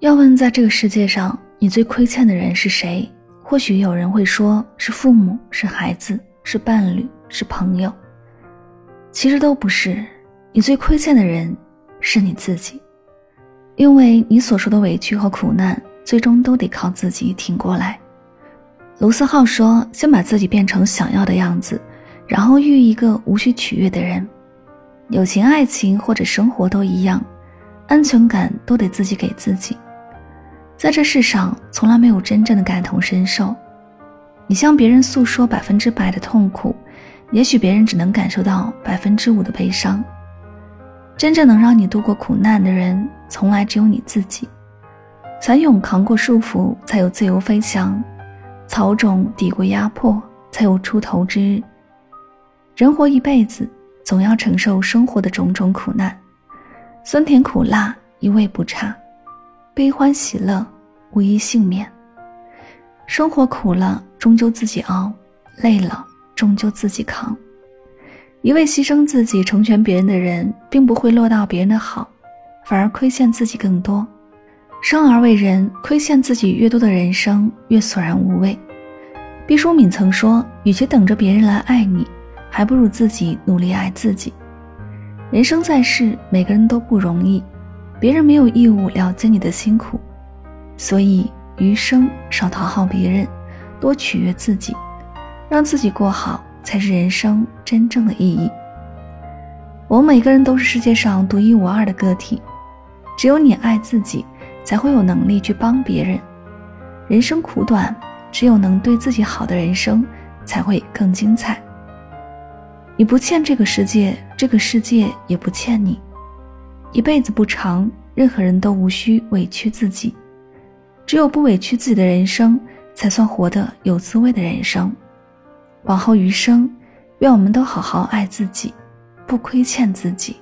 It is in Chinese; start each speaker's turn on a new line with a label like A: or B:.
A: 要问在这个世界上你最亏欠的人是谁？或许有人会说是父母，是孩子，是伴侣，是朋友。其实都不是，你最亏欠的人是你自己，因为你所受的委屈和苦难，最终都得靠自己挺过来。卢思浩说：“先把自己变成想要的样子，然后遇一个无需取悦的人。友情、爱情或者生活都一样，安全感都得自己给自己。”在这世上，从来没有真正的感同身受。你向别人诉说百分之百的痛苦，也许别人只能感受到百分之五的悲伤。真正能让你度过苦难的人，从来只有你自己。蚕蛹扛过束缚，才有自由飞翔；草种抵过压迫，才有出头之日。人活一辈子，总要承受生活的种种苦难，酸甜苦辣，一味不差。悲欢喜乐，无一幸免。生活苦了，终究自己熬；累了，终究自己扛。一味牺牲自己成全别人的人，并不会落到别人的好，反而亏欠自己更多。生而为人，亏欠自己越多的人生越索然无味。毕淑敏曾说：“与其等着别人来爱你，还不如自己努力爱自己。”人生在世，每个人都不容易。别人没有义务了解你的辛苦，所以余生少讨好别人，多取悦自己，让自己过好才是人生真正的意义。我们每个人都是世界上独一无二的个体，只有你爱自己，才会有能力去帮别人。人生苦短，只有能对自己好的人生才会更精彩。你不欠这个世界，这个世界也不欠你。一辈子不长，任何人都无需委屈自己，只有不委屈自己的人生，才算活得有滋味的人生。往后余生，愿我们都好好爱自己，不亏欠自己。